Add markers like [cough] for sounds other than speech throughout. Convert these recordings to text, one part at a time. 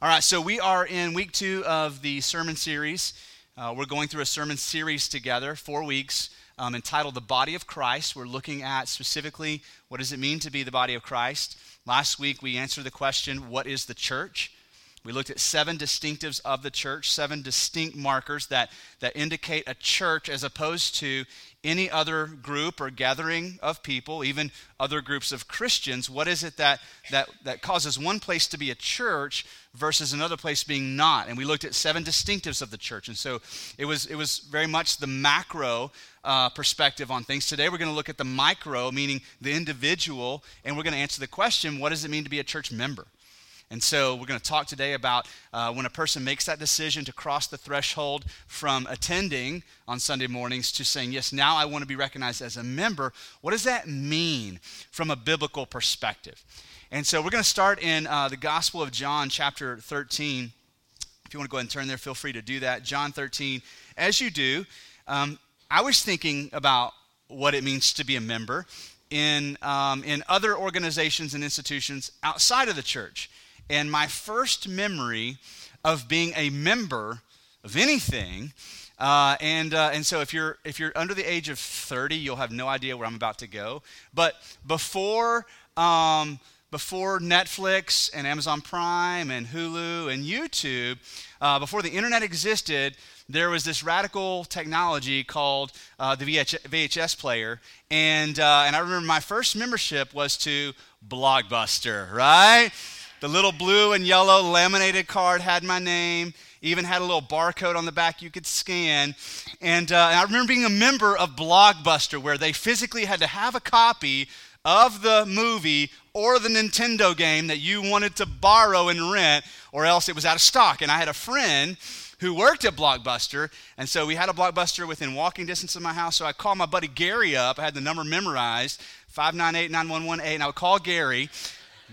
All right, so we are in week two of the sermon series. Uh, we're going through a sermon series together, four weeks, um, entitled The Body of Christ. We're looking at specifically what does it mean to be the body of Christ. Last week we answered the question, What is the church? We looked at seven distinctives of the church, seven distinct markers that, that indicate a church as opposed to any other group or gathering of people, even other groups of Christians. What is it that, that, that causes one place to be a church versus another place being not? And we looked at seven distinctives of the church. And so it was, it was very much the macro uh, perspective on things. Today we're going to look at the micro, meaning the individual, and we're going to answer the question what does it mean to be a church member? And so we're going to talk today about uh, when a person makes that decision to cross the threshold from attending on Sunday mornings to saying, Yes, now I want to be recognized as a member. What does that mean from a biblical perspective? And so we're going to start in uh, the Gospel of John, chapter 13. If you want to go ahead and turn there, feel free to do that. John 13. As you do, um, I was thinking about what it means to be a member in, um, in other organizations and institutions outside of the church. And my first memory of being a member of anything, uh, and, uh, and so if you're, if you're under the age of 30, you'll have no idea where I'm about to go. But before, um, before Netflix and Amazon Prime and Hulu and YouTube, uh, before the internet existed, there was this radical technology called uh, the VH- VHS player. And, uh, and I remember my first membership was to Blockbuster, right? The little blue and yellow laminated card had my name, even had a little barcode on the back you could scan. And, uh, and I remember being a member of Blockbuster where they physically had to have a copy of the movie or the Nintendo game that you wanted to borrow and rent, or else it was out of stock. And I had a friend who worked at Blockbuster, and so we had a Blockbuster within walking distance of my house. So I called my buddy Gary up. I had the number memorized, 598 9118, and I would call Gary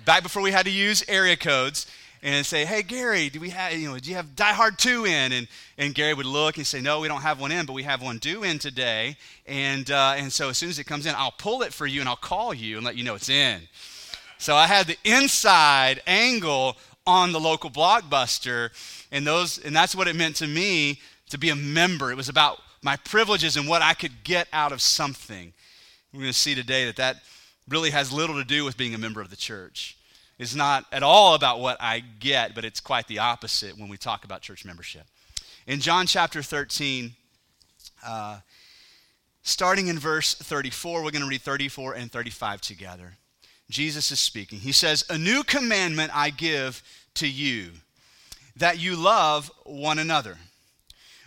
back before we had to use area codes and say, "Hey Gary, do we have you know do you have Die Hard 2 in?" And and Gary would look and say, "No, we don't have one in, but we have one due in today." And uh, and so as soon as it comes in, I'll pull it for you and I'll call you and let you know it's in. So I had the inside angle on the local blockbuster, and those and that's what it meant to me to be a member. It was about my privileges and what I could get out of something. We're going to see today that that really has little to do with being a member of the church. It's not at all about what I get, but it's quite the opposite when we talk about church membership. In John chapter 13, uh, starting in verse 34, we're going to read 34 and 35 together. Jesus is speaking. He says, A new commandment I give to you, that you love one another.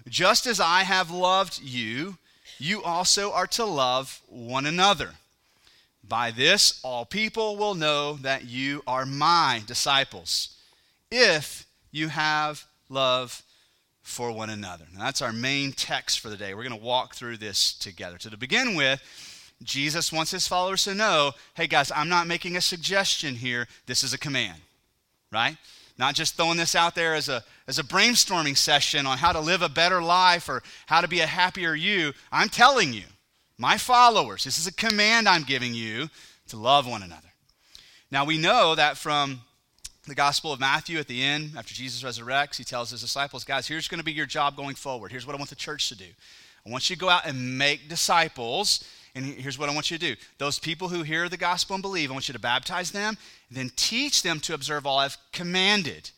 Just as I have loved you, you also are to love one another. By this, all people will know that you are my disciples, if you have love for one another. Now, that's our main text for the day. We're going to walk through this together. So, to begin with, Jesus wants his followers to know hey, guys, I'm not making a suggestion here. This is a command, right? Not just throwing this out there as a, as a brainstorming session on how to live a better life or how to be a happier you. I'm telling you, my followers, this is a command I'm giving you to love one another. Now, we know that from the Gospel of Matthew at the end, after Jesus resurrects, he tells his disciples, guys, here's going to be your job going forward. Here's what I want the church to do. I want you to go out and make disciples. And here's what I want you to do those people who hear the gospel and believe, I want you to baptize them, then teach them to observe all I've commanded.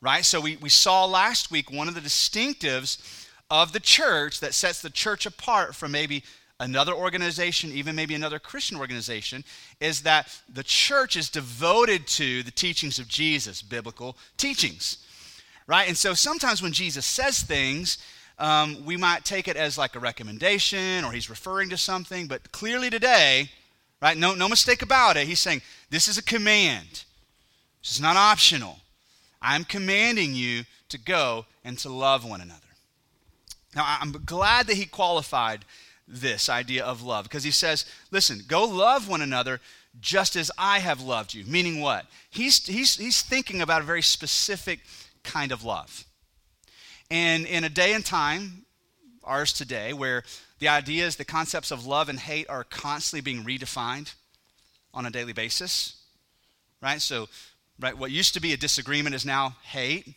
Right? So we, we saw last week one of the distinctives of the church that sets the church apart from maybe another organization, even maybe another Christian organization, is that the church is devoted to the teachings of Jesus, biblical teachings. Right? And so sometimes when Jesus says things, um, we might take it as like a recommendation or he's referring to something, but clearly today, right, no, no mistake about it, he's saying this is a command. This is not optional. I'm commanding you to go and to love one another. Now, I'm glad that he qualified this idea of love because he says, listen, go love one another just as I have loved you. Meaning what? He's, he's, he's thinking about a very specific kind of love. And in a day and time, ours today, where the ideas, the concepts of love and hate are constantly being redefined on a daily basis, right? So right? What used to be a disagreement is now hate,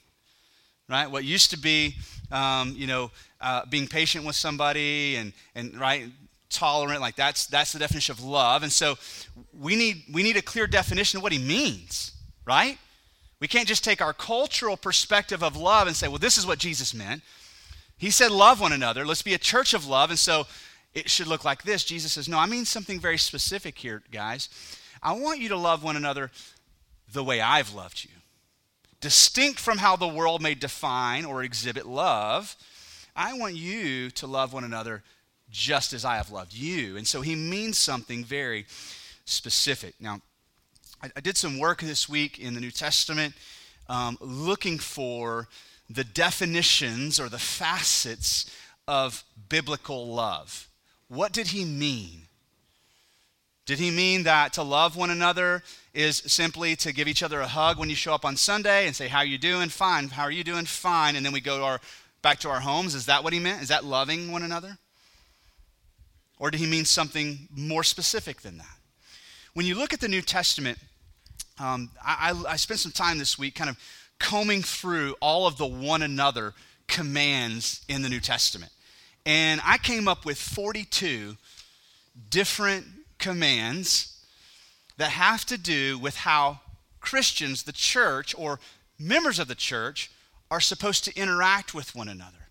right? What used to be, um, you know, uh, being patient with somebody and, and right, tolerant, like that's, that's the definition of love. And so we need, we need a clear definition of what he means, right? We can't just take our cultural perspective of love and say, well, this is what Jesus meant. He said, love one another. Let's be a church of love. And so it should look like this. Jesus says, no, I mean something very specific here, guys. I want you to love one another the way I've loved you. Distinct from how the world may define or exhibit love, I want you to love one another just as I have loved you. And so he means something very specific. Now, I, I did some work this week in the New Testament um, looking for the definitions or the facets of biblical love. What did he mean? Did he mean that to love one another is simply to give each other a hug when you show up on Sunday and say, How are you doing? Fine. How are you doing? Fine. And then we go to our, back to our homes? Is that what he meant? Is that loving one another? Or did he mean something more specific than that? When you look at the New Testament, um, I, I, I spent some time this week kind of combing through all of the one another commands in the New Testament. And I came up with 42 different commands that have to do with how Christians, the church, or members of the church, are supposed to interact with one another.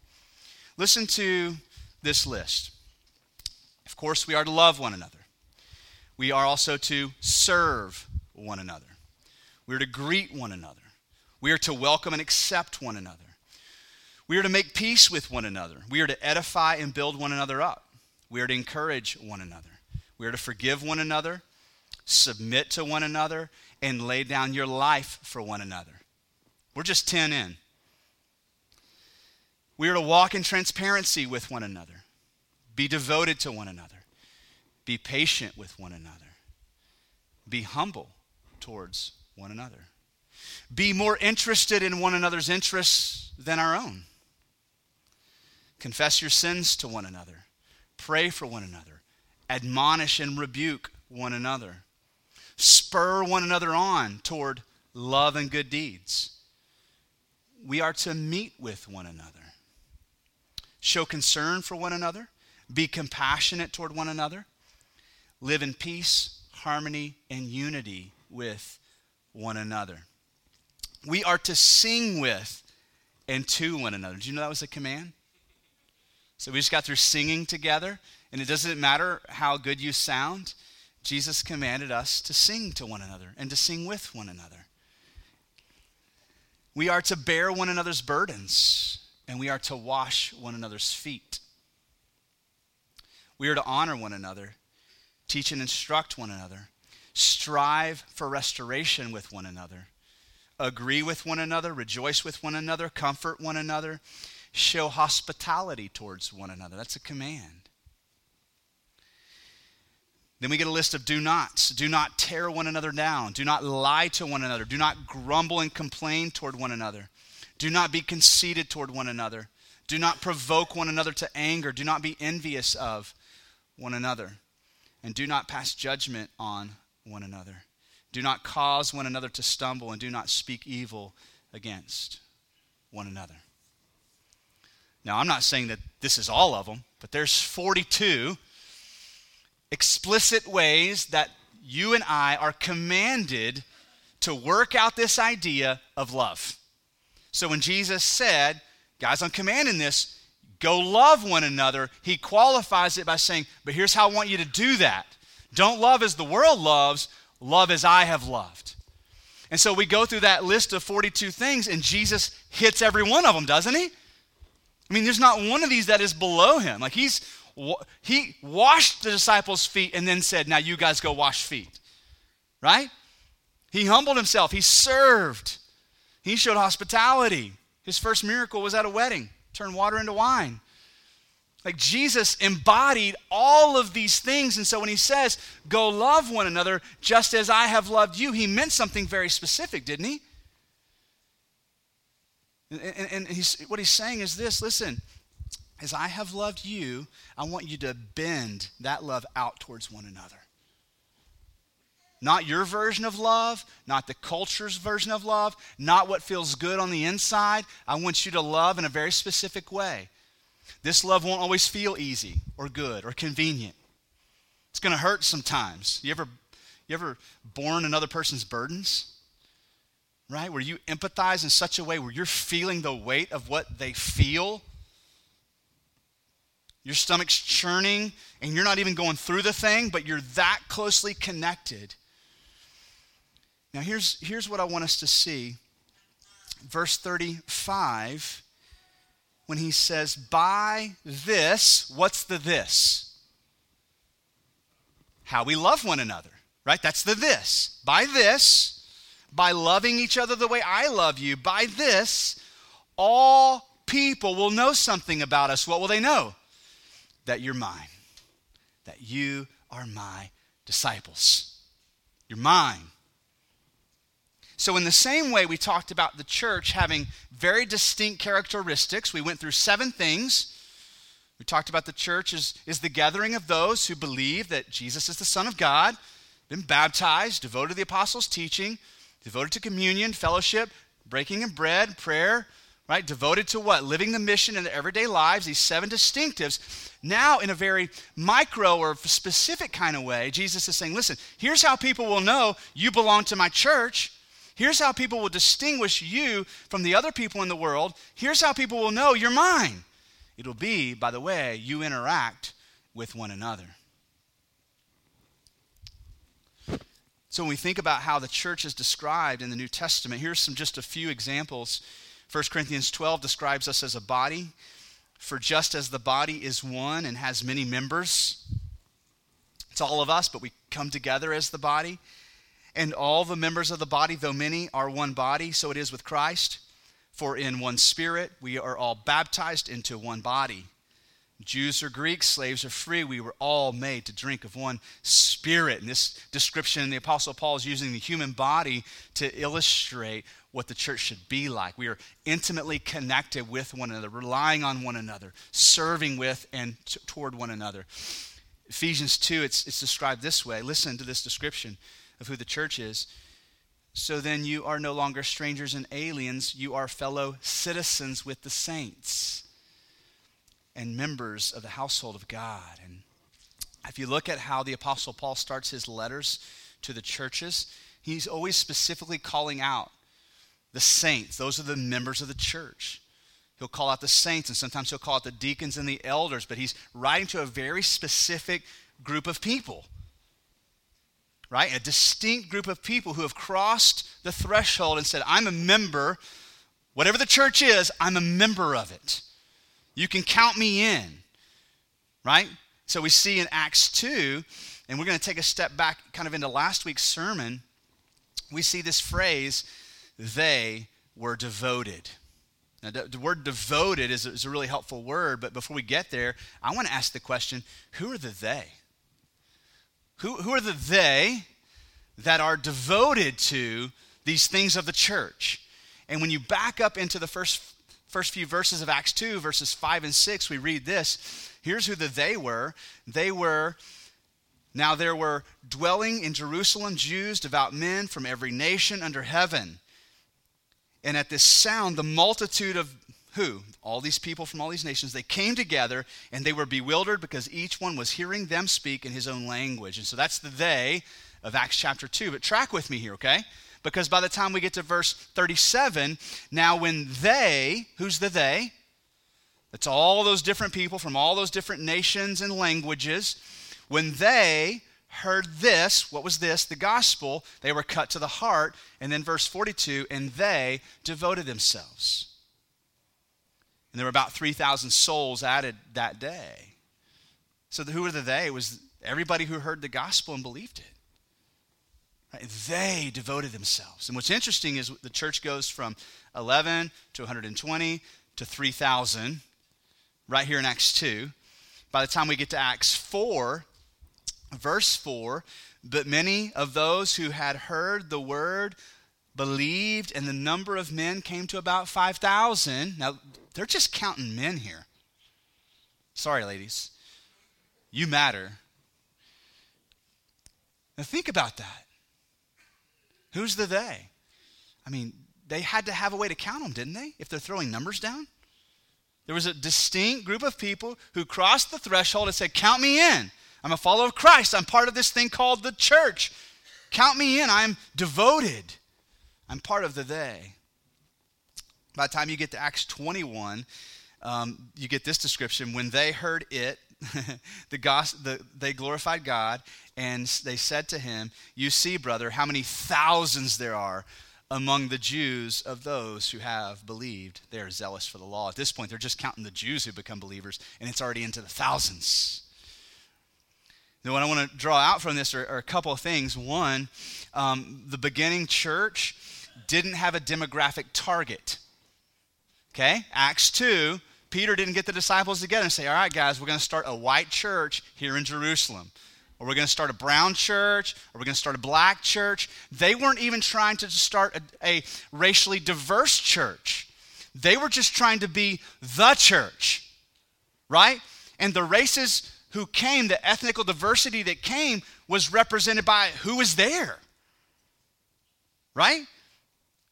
Listen to this list. Of course, we are to love one another. We are also to serve one another. We are to greet one another. We are to welcome and accept one another. We are to make peace with one another. We are to edify and build one another up. We are to encourage one another. We are to forgive one another, submit to one another, and lay down your life for one another. We're just 10 in. We are to walk in transparency with one another, be devoted to one another, be patient with one another, be humble towards one another, be more interested in one another's interests than our own. Confess your sins to one another, pray for one another, admonish and rebuke one another, spur one another on toward love and good deeds. We are to meet with one another, show concern for one another, be compassionate toward one another, live in peace, harmony, and unity with one another. We are to sing with and to one another. Did you know that was a command? So we just got through singing together, and it doesn't matter how good you sound. Jesus commanded us to sing to one another and to sing with one another. We are to bear one another's burdens, and we are to wash one another's feet. We are to honor one another, teach and instruct one another, strive for restoration with one another, agree with one another, rejoice with one another, comfort one another, show hospitality towards one another. That's a command. Then we get a list of do nots. Do not tear one another down. Do not lie to one another. Do not grumble and complain toward one another. Do not be conceited toward one another. Do not provoke one another to anger. Do not be envious of one another. And do not pass judgment on one another. Do not cause one another to stumble, and do not speak evil against one another. Now, I'm not saying that this is all of them, but there's 42 explicit ways that you and I are commanded to work out this idea of love. So when Jesus said, Guys, I'm commanding this, go love one another, he qualifies it by saying, But here's how I want you to do that. Don't love as the world loves, love as I have loved. And so we go through that list of 42 things, and Jesus hits every one of them, doesn't he? I mean, there's not one of these that is below him. Like he's he washed the disciples' feet and then said, "Now you guys go wash feet." Right? He humbled himself. He served. He showed hospitality. His first miracle was at a wedding, turned water into wine. Like Jesus embodied all of these things. And so when he says, go love one another just as I have loved you, he meant something very specific, didn't he? And, and, and he's, what he's saying is this listen, as I have loved you, I want you to bend that love out towards one another. Not your version of love, not the culture's version of love, not what feels good on the inside. I want you to love in a very specific way. This love won't always feel easy or good or convenient. It's going to hurt sometimes. You ever you ever borne another person's burdens? Right? Where you empathize in such a way where you're feeling the weight of what they feel. Your stomach's churning and you're not even going through the thing, but you're that closely connected. Now, here's, here's what I want us to see. Verse 35, when he says, By this, what's the this? How we love one another, right? That's the this. By this, by loving each other the way I love you, by this, all people will know something about us. What will they know? That you're mine, that you are my disciples. You're mine. So, in the same way, we talked about the church having very distinct characteristics. We went through seven things. We talked about the church is, is the gathering of those who believe that Jesus is the Son of God, been baptized, devoted to the apostles' teaching, devoted to communion, fellowship, breaking of bread, prayer, right? Devoted to what? Living the mission in their everyday lives, these seven distinctives. Now, in a very micro or specific kind of way, Jesus is saying, listen, here's how people will know you belong to my church Here's how people will distinguish you from the other people in the world. Here's how people will know you're mine. It'll be by the way you interact with one another. So when we think about how the church is described in the New Testament, here's some just a few examples. 1 Corinthians 12 describes us as a body. For just as the body is one and has many members, it's all of us, but we come together as the body and all the members of the body, though many, are one body, so it is with Christ. For in one spirit we are all baptized into one body. Jews or Greeks, slaves or free, we were all made to drink of one spirit. And this description, the Apostle Paul is using the human body to illustrate what the church should be like. We are intimately connected with one another, relying on one another, serving with and t- toward one another. Ephesians 2, it's, it's described this way. Listen to this description of who the church is. So then you are no longer strangers and aliens, you are fellow citizens with the saints and members of the household of God. And if you look at how the Apostle Paul starts his letters to the churches, he's always specifically calling out the saints. Those are the members of the church. He'll call out the saints, and sometimes he'll call out the deacons and the elders, but he's writing to a very specific group of people right? A distinct group of people who have crossed the threshold and said, I'm a member. Whatever the church is, I'm a member of it. You can count me in, right? So we see in Acts 2, and we're going to take a step back kind of into last week's sermon. We see this phrase, they were devoted. Now, the word devoted is a, is a really helpful word, but before we get there, I want to ask the question who are the they? Who, who are the they that are devoted to these things of the church? And when you back up into the first, first few verses of Acts 2, verses 5 and 6, we read this. Here's who the they were. They were, now there were dwelling in Jerusalem Jews, devout men from every nation under heaven. And at this sound, the multitude of who? All these people from all these nations, they came together and they were bewildered because each one was hearing them speak in his own language. And so that's the they of Acts chapter 2. But track with me here, okay? Because by the time we get to verse 37, now when they, who's the they? It's all those different people from all those different nations and languages. When they heard this, what was this? The gospel, they were cut to the heart. And then verse 42, and they devoted themselves. And there were about 3,000 souls added that day. So who were the they? It was everybody who heard the gospel and believed it. Right? They devoted themselves. And what's interesting is the church goes from 11 to 120 to 3,000 right here in Acts 2. By the time we get to Acts 4, verse 4, but many of those who had heard the word believed, and the number of men came to about 5,000. Now, they're just counting men here. Sorry, ladies. You matter. Now, think about that. Who's the they? I mean, they had to have a way to count them, didn't they? If they're throwing numbers down? There was a distinct group of people who crossed the threshold and said, Count me in. I'm a follower of Christ. I'm part of this thing called the church. Count me in. I'm devoted. I'm part of the they. By the time you get to Acts 21, um, you get this description. When they heard it, [laughs] the, gospel, the, they glorified God, and they said to him, You see, brother, how many thousands there are among the Jews of those who have believed. They are zealous for the law. At this point, they're just counting the Jews who become believers, and it's already into the thousands. Now, what I want to draw out from this are, are a couple of things. One, um, the beginning church didn't have a demographic target. Okay? Acts 2, Peter didn't get the disciples together and say, All right, guys, we're going to start a white church here in Jerusalem. Or we're going to start a brown church, or we're going to start a black church. They weren't even trying to start a, a racially diverse church. They were just trying to be the church, right? And the races who came, the ethnical diversity that came, was represented by who was there, right?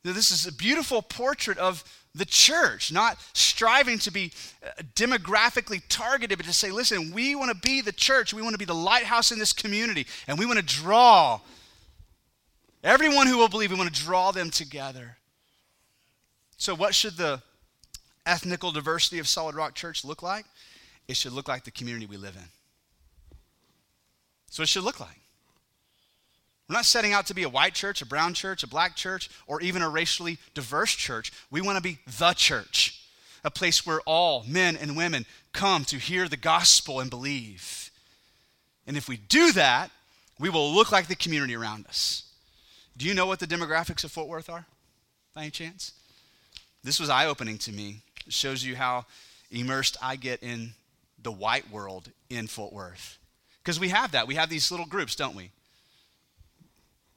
This is a beautiful portrait of the church, not striving to be uh, demographically targeted, but to say, listen, we want to be the church. We want to be the lighthouse in this community, and we want to draw everyone who will believe, we want to draw them together. So, what should the ethnical diversity of Solid Rock Church look like? It should look like the community we live in. So, it should look like. We're not setting out to be a white church, a brown church, a black church, or even a racially diverse church. We want to be the church, a place where all men and women come to hear the gospel and believe. And if we do that, we will look like the community around us. Do you know what the demographics of Fort Worth are, by any chance? This was eye opening to me. It shows you how immersed I get in the white world in Fort Worth. Because we have that. We have these little groups, don't we?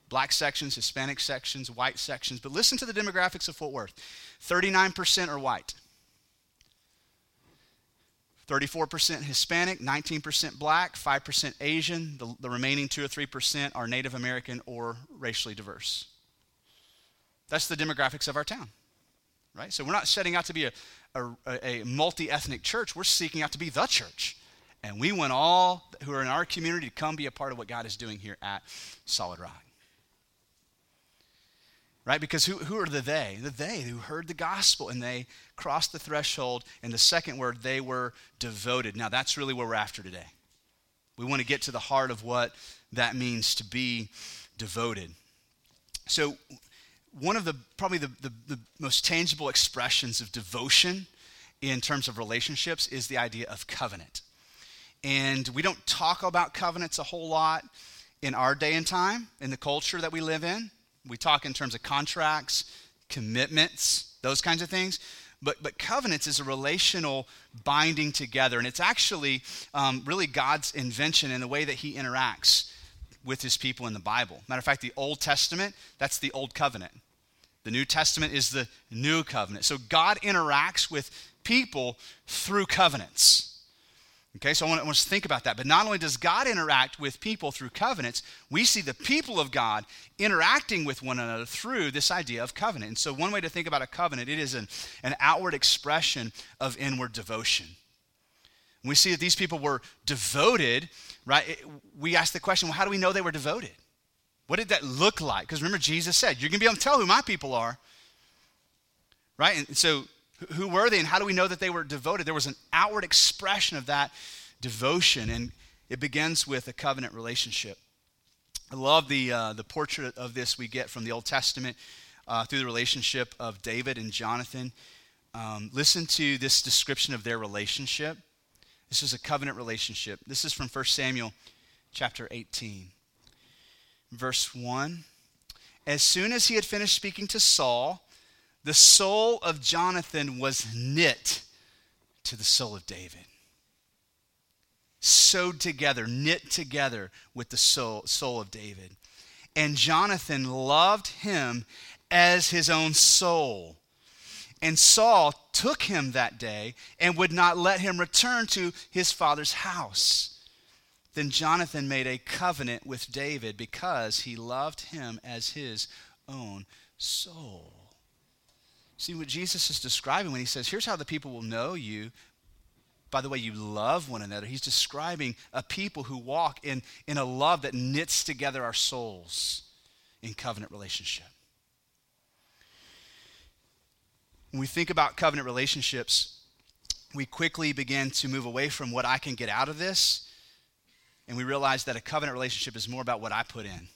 Black sections, Hispanic sections, white sections. But listen to the demographics of Fort Worth 39% are white, 34% Hispanic, 19% black, 5% Asian. The, the remaining 2 or 3% are Native American or racially diverse. That's the demographics of our town, right? So we're not setting out to be a, a, a multi ethnic church, we're seeking out to be the church. And we want all who are in our community to come be a part of what God is doing here at Solid Rock right? Because who, who are the they? The they who heard the gospel and they crossed the threshold. And the second word, they were devoted. Now, that's really where we're after today. We want to get to the heart of what that means to be devoted. So, one of the probably the, the, the most tangible expressions of devotion in terms of relationships is the idea of covenant. And we don't talk about covenants a whole lot in our day and time, in the culture that we live in. We talk in terms of contracts, commitments, those kinds of things. But, but covenants is a relational binding together, and it's actually um, really God's invention in the way that He interacts with His people in the Bible. Matter of fact, the Old Testament, that's the Old Covenant. The New Testament is the New Covenant. So God interacts with people through covenants. Okay, so I want, I want us to think about that. But not only does God interact with people through covenants, we see the people of God interacting with one another through this idea of covenant. And so, one way to think about a covenant, it is an, an outward expression of inward devotion. we see that these people were devoted, right? we ask the question, well, how do we know they were devoted? What did that look like? Because remember, Jesus said, You're going to be able to tell who my people are. Right? And so who were they and how do we know that they were devoted? There was an outward expression of that devotion, and it begins with a covenant relationship. I love the, uh, the portrait of this we get from the Old Testament uh, through the relationship of David and Jonathan. Um, listen to this description of their relationship. This is a covenant relationship. This is from 1 Samuel chapter 18, verse 1. As soon as he had finished speaking to Saul, the soul of Jonathan was knit to the soul of David. Sewed together, knit together with the soul, soul of David. And Jonathan loved him as his own soul. And Saul took him that day and would not let him return to his father's house. Then Jonathan made a covenant with David because he loved him as his own soul. See what Jesus is describing when he says, Here's how the people will know you by the way you love one another. He's describing a people who walk in, in a love that knits together our souls in covenant relationship. When we think about covenant relationships, we quickly begin to move away from what I can get out of this, and we realize that a covenant relationship is more about what I put in,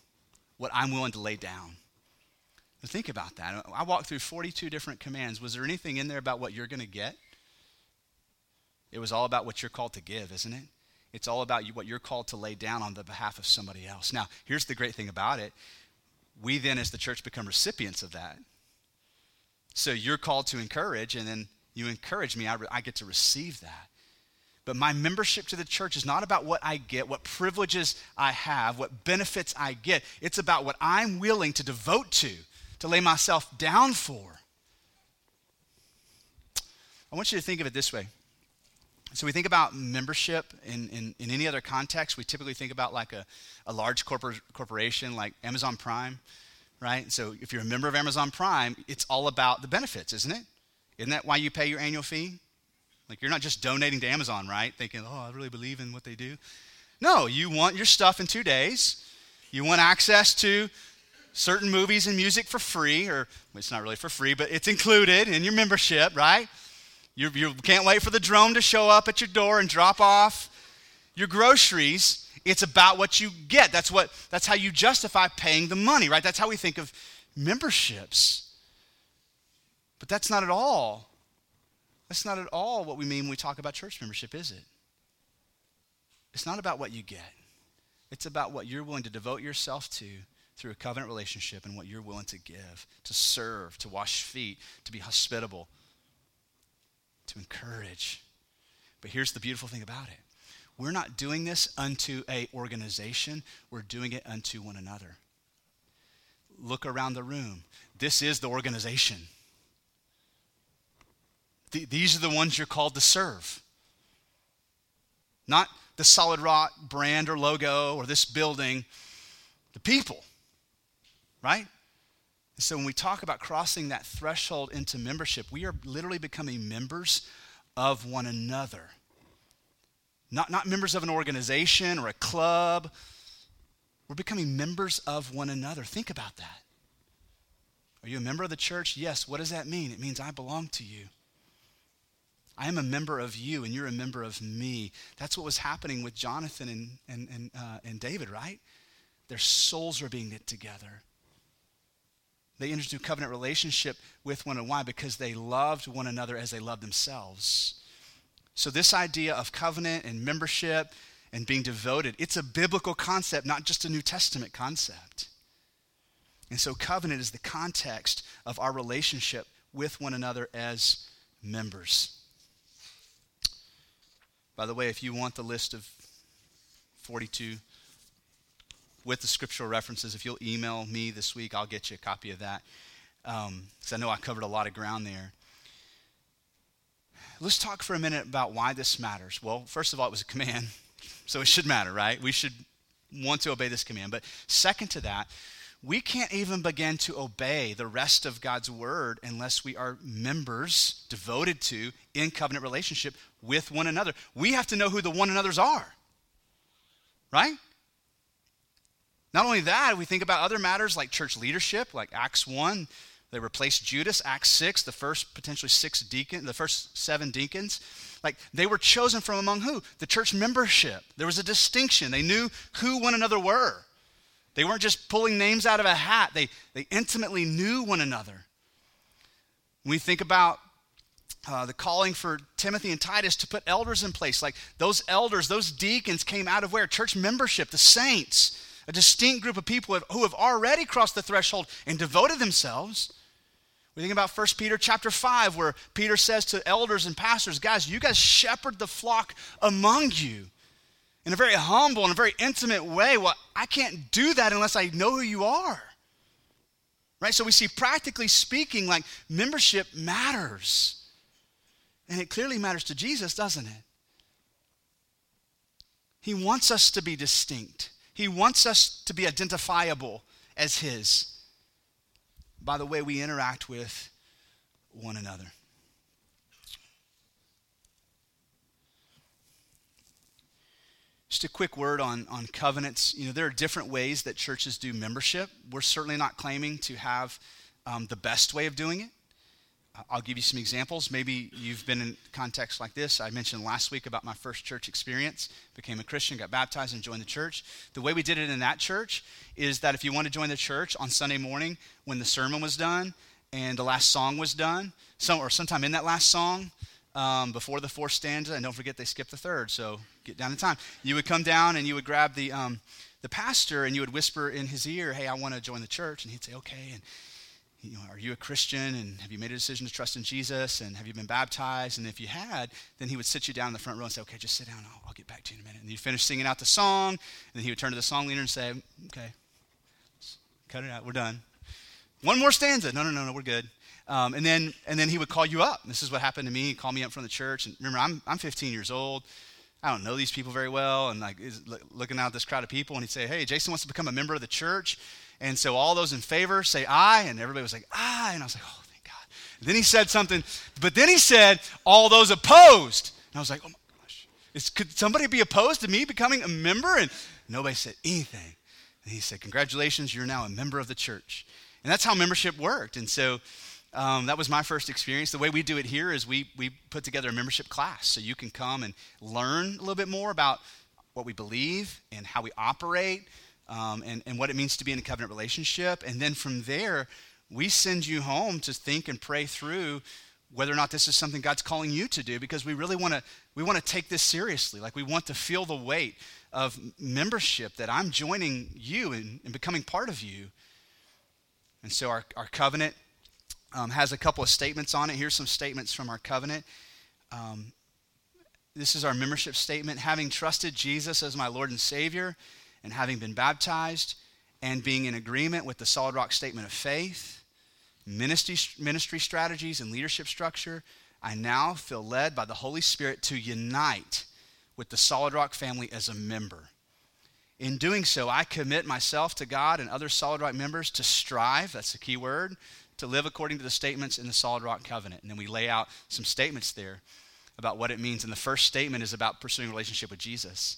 what I'm willing to lay down. Think about that. I walked through 42 different commands. Was there anything in there about what you're going to get? It was all about what you're called to give, isn't it? It's all about what you're called to lay down on the behalf of somebody else. Now, here's the great thing about it. We then, as the church, become recipients of that. So you're called to encourage, and then you encourage me. I, re- I get to receive that. But my membership to the church is not about what I get, what privileges I have, what benefits I get. It's about what I'm willing to devote to, to lay myself down for. I want you to think of it this way so we think about membership in, in, in, any other context. We typically think about like a, a large corpor- corporation like Amazon Prime, right? So if you're a member of Amazon Prime, it's all about the benefits, isn't it? Isn't that why you pay your annual fee? Like you're not just donating to Amazon, right? Thinking, oh, I really believe in what they do. No, you want your stuff in two days. You want access to certain movies and music for free, or it's not really for free, but it's included in your membership, right? You, you can't wait for the drone to show up at your door and drop off your groceries. It's about what you get. That's, what, that's how you justify paying the money, right? That's how we think of memberships. But that's not at all. That's not at all what we mean when we talk about church membership, is it? It's not about what you get. It's about what you're willing to devote yourself to through a covenant relationship and what you're willing to give, to serve, to wash feet, to be hospitable, to encourage. But here's the beautiful thing about it. We're not doing this unto a organization, we're doing it unto one another. Look around the room. This is the organization. Th- these are the ones you're called to serve. Not the solid rock brand or logo or this building, the people, right? so when we talk about crossing that threshold into membership, we are literally becoming members of one another. Not, not members of an organization or a club. We're becoming members of one another. Think about that. Are you a member of the church? Yes. What does that mean? It means I belong to you. I am a member of you, and you're a member of me. That's what was happening with Jonathan and, and, and, uh, and David, right? Their souls were being knit together. They entered into covenant relationship with one another. Why? Because they loved one another as they loved themselves. So, this idea of covenant and membership and being devoted, it's a biblical concept, not just a New Testament concept. And so, covenant is the context of our relationship with one another as members. By the way, if you want the list of 42 with the scriptural references. If you'll email me this week, I'll get you a copy of that. Because um, I know I covered a lot of ground there. Let's talk for a minute about why this matters. Well, first of all, it was a command, [laughs] so it should matter, right? We should want to obey this command. But second to that, we can't even begin to obey the rest of God's word unless we are members devoted to in covenant relationship with one another. We have to know who the one another's are. Right? Not only that, we think about other matters like church leadership, like Acts 1, they replaced Judas. Acts 6, the first potentially six deacon, the first seven deacons. Like they were chosen from among who? The church membership. There was a distinction. They knew who one another were. They weren't just pulling names out of a hat. They, they intimately knew one another. When we think about uh, the calling for Timothy and Titus to put elders in place, like those elders, those deacons came out of where? Church membership, the saints a distinct group of people who have already crossed the threshold and devoted themselves. We think about 1 Peter chapter 5, where Peter says to elders and pastors, guys, you guys shepherd the flock among you in a very humble and a very intimate way. Well, I can't do that unless I know who you are. Right? So we see, practically speaking, like membership matters. And it clearly matters to Jesus, doesn't it? He wants us to be distinct. He wants us to be identifiable as His. by the way we interact with one another. Just a quick word on, on covenants. You know, there are different ways that churches do membership. We're certainly not claiming to have um, the best way of doing it. I'll give you some examples. Maybe you've been in context like this. I mentioned last week about my first church experience. Became a Christian, got baptized, and joined the church. The way we did it in that church is that if you want to join the church on Sunday morning when the sermon was done and the last song was done, some, or sometime in that last song, um, before the fourth stanza, and don't forget they skipped the third, so get down in time. You would come down and you would grab the um, the pastor and you would whisper in his ear, "Hey, I want to join the church," and he'd say, "Okay." And you know, are you a Christian? And have you made a decision to trust in Jesus? And have you been baptized? And if you had, then he would sit you down in the front row and say, "Okay, just sit down. I'll, I'll get back to you in a minute." And you'd finish singing out the song, and then he would turn to the song leader and say, "Okay, cut it out. We're done. One more stanza. No, no, no, no. We're good." Um, and then and then he would call you up. This is what happened to me. He called me up from the church. And remember, I'm I'm 15 years old. I don't know these people very well, and like looking out at this crowd of people, and he'd say, "Hey, Jason wants to become a member of the church," and so all those in favor say "aye," and everybody was like "aye," and I was like, "Oh, thank God." And then he said something, but then he said, "All those opposed," and I was like, "Oh my gosh, is, could somebody be opposed to me becoming a member?" And nobody said anything. And he said, "Congratulations, you're now a member of the church," and that's how membership worked. And so um, that was my first experience. The way we do it here is we, we put together a membership class so you can come and learn a little bit more about what we believe and how we operate um, and, and what it means to be in a covenant relationship. And then from there, we send you home to think and pray through whether or not this is something God's calling you to do because we really want to we want to take this seriously. Like we want to feel the weight of membership that I'm joining you and, and becoming part of you. And so our, our covenant um, has a couple of statements on it. Here's some statements from our covenant. Um, this is our membership statement. Having trusted Jesus as my Lord and Savior, and having been baptized, and being in agreement with the Solid Rock Statement of Faith, ministry, ministry strategies, and leadership structure, I now feel led by the Holy Spirit to unite with the Solid Rock family as a member. In doing so, I commit myself to God and other Solid Rock members to strive, that's the key word, to live according to the statements in the Solid Rock Covenant. And then we lay out some statements there about what it means. And the first statement is about pursuing relationship with Jesus.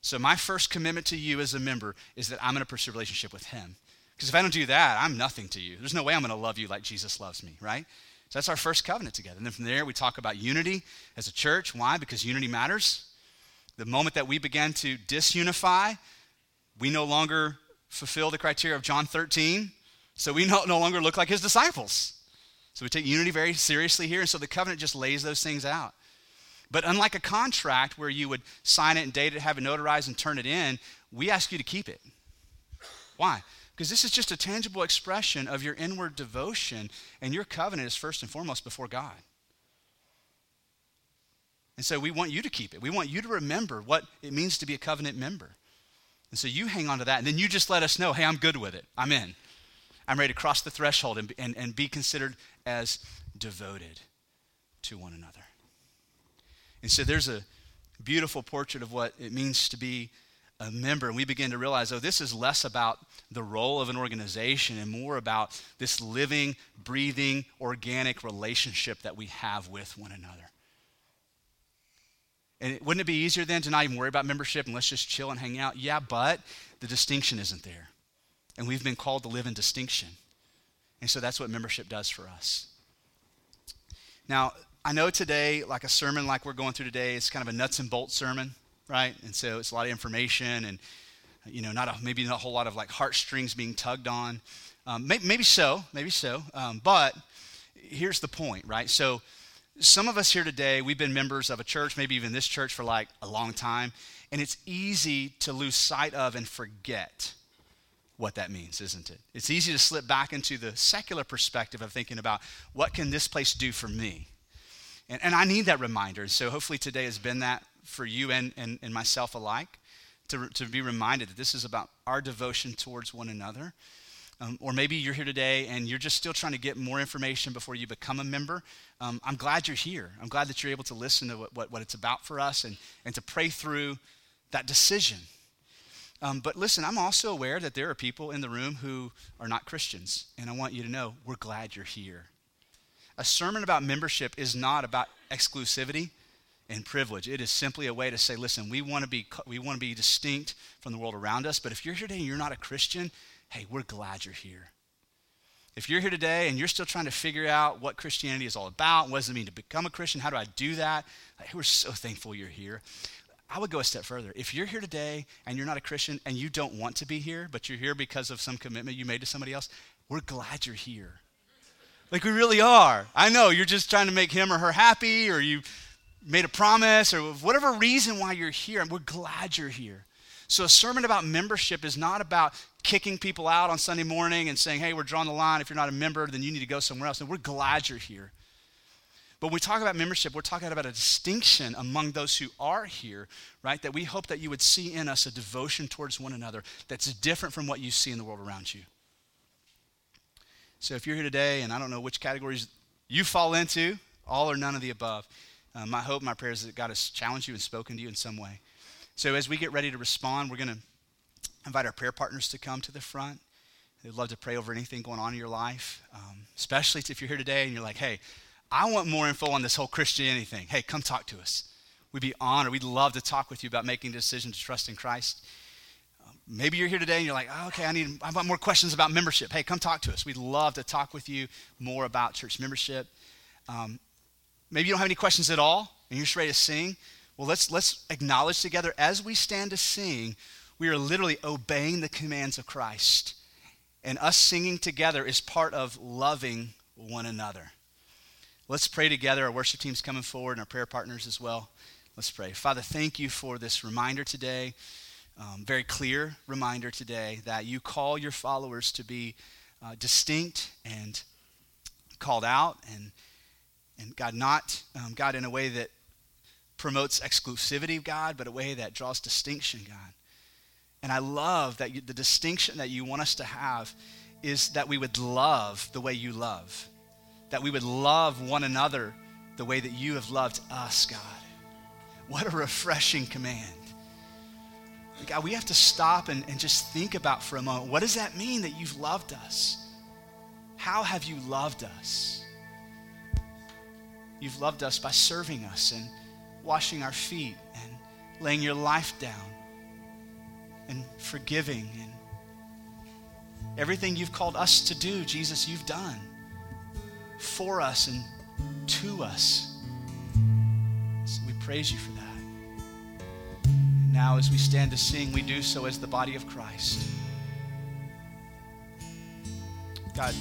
So, my first commitment to you as a member is that I'm going to pursue a relationship with Him. Because if I don't do that, I'm nothing to you. There's no way I'm going to love you like Jesus loves me, right? So, that's our first covenant together. And then from there, we talk about unity as a church. Why? Because unity matters. The moment that we began to disunify, we no longer fulfill the criteria of John 13. So we [laughs] no, no longer look like his disciples. So we take unity very seriously here. And so the covenant just lays those things out. But unlike a contract where you would sign it and date it, have it notarized, and turn it in, we ask you to keep it. Why? Because this is just a tangible expression of your inward devotion, and your covenant is first and foremost before God. And so we want you to keep it. We want you to remember what it means to be a covenant member. And so you hang on to that, and then you just let us know hey, I'm good with it. I'm in. I'm ready to cross the threshold and, and, and be considered as devoted to one another. And so there's a beautiful portrait of what it means to be a member. And we begin to realize, oh, this is less about the role of an organization and more about this living, breathing, organic relationship that we have with one another. And wouldn't it be easier then to not even worry about membership and let's just chill and hang out? Yeah, but the distinction isn't there. And we've been called to live in distinction. And so that's what membership does for us. Now, I know today, like a sermon like we're going through today, it's kind of a nuts and bolts sermon, right? And so it's a lot of information and, you know, not a, maybe not a whole lot of like heartstrings being tugged on. Um, maybe, maybe, so, maybe so. Um, but here's the point, right? So some of us here today, we've been members of a church, maybe even this church for like a long time, and it's easy to lose sight of and forget what that means, isn't it? It's easy to slip back into the secular perspective of thinking about what can this place do for me? And, and I need that reminder. So hopefully today has been that for you and, and, and myself alike to, to be reminded that this is about our devotion towards one another. Um, or maybe you're here today and you're just still trying to get more information before you become a member. Um, I'm glad you're here. I'm glad that you're able to listen to what, what, what it's about for us and, and to pray through that decision Um, but listen, I'm also aware that there are people in the room who are not Christians, and I want you to know we're glad you're here. A sermon about membership is not about exclusivity and privilege. It is simply a way to say, listen, we want to be we want to be distinct from the world around us, but if you're here today and you're not a Christian, hey, we're glad you're here. If you're here today and you're still trying to figure out what Christianity is all about, what does it mean to become a Christian, how do I do that? We're so thankful you're here. I would go a step further. If you're here today and you're not a Christian and you don't want to be here, but you're here because of some commitment you made to somebody else, we're glad you're here. Like we really are. I know you're just trying to make him or her happy, or you made a promise, or whatever reason why you're here, and we're glad you're here. So, a sermon about membership is not about kicking people out on Sunday morning and saying, hey, we're drawing the line. If you're not a member, then you need to go somewhere else. And we're glad you're here. But when we talk about membership, we're talking about a distinction among those who are here, right? That we hope that you would see in us a devotion towards one another that's different from what you see in the world around you. So if you're here today, and I don't know which categories you fall into, all or none of the above, my hope, my prayer is that God has challenged you and spoken to you in some way. So as we get ready to respond, we're going to invite our prayer partners to come to the front. They'd love to pray over anything going on in your life, um, especially if you're here today and you're like, hey, I want more info on this whole Christianity thing. Hey, come talk to us. We'd be honored. We'd love to talk with you about making a decision to trust in Christ. Maybe you're here today and you're like, oh, okay, I need I want more questions about membership. Hey, come talk to us. We'd love to talk with you more about church membership. Um, maybe you don't have any questions at all and you're just ready to sing. Well, let's let's acknowledge together as we stand to sing, we are literally obeying the commands of Christ. And us singing together is part of loving one another. Let's pray together. Our worship team's coming forward and our prayer partners as well. Let's pray. Father, thank you for this reminder today. Um, very clear reminder today that you call your followers to be uh, distinct and called out and and God not um, God in a way that promotes exclusivity God but a way that draws distinction God and I love that you, the distinction that you want us to have is that we would love the way you love that we would love one another the way that you have loved us, God. What a refreshing command. God, we have to stop and, and just think about for a moment what does that mean that you've loved us? How have you loved us? You've loved us by serving us and washing our feet and laying your life down and forgiving and everything you've called us to do, Jesus, you've done for us and to us. So we praise you for that. Now, as we stand to sing, we do so as the body of Christ. God,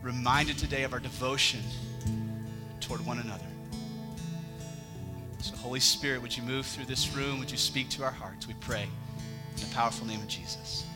reminded today of our devotion toward one another. So, Holy Spirit, would you move through this room? Would you speak to our hearts? We pray in the powerful name of Jesus.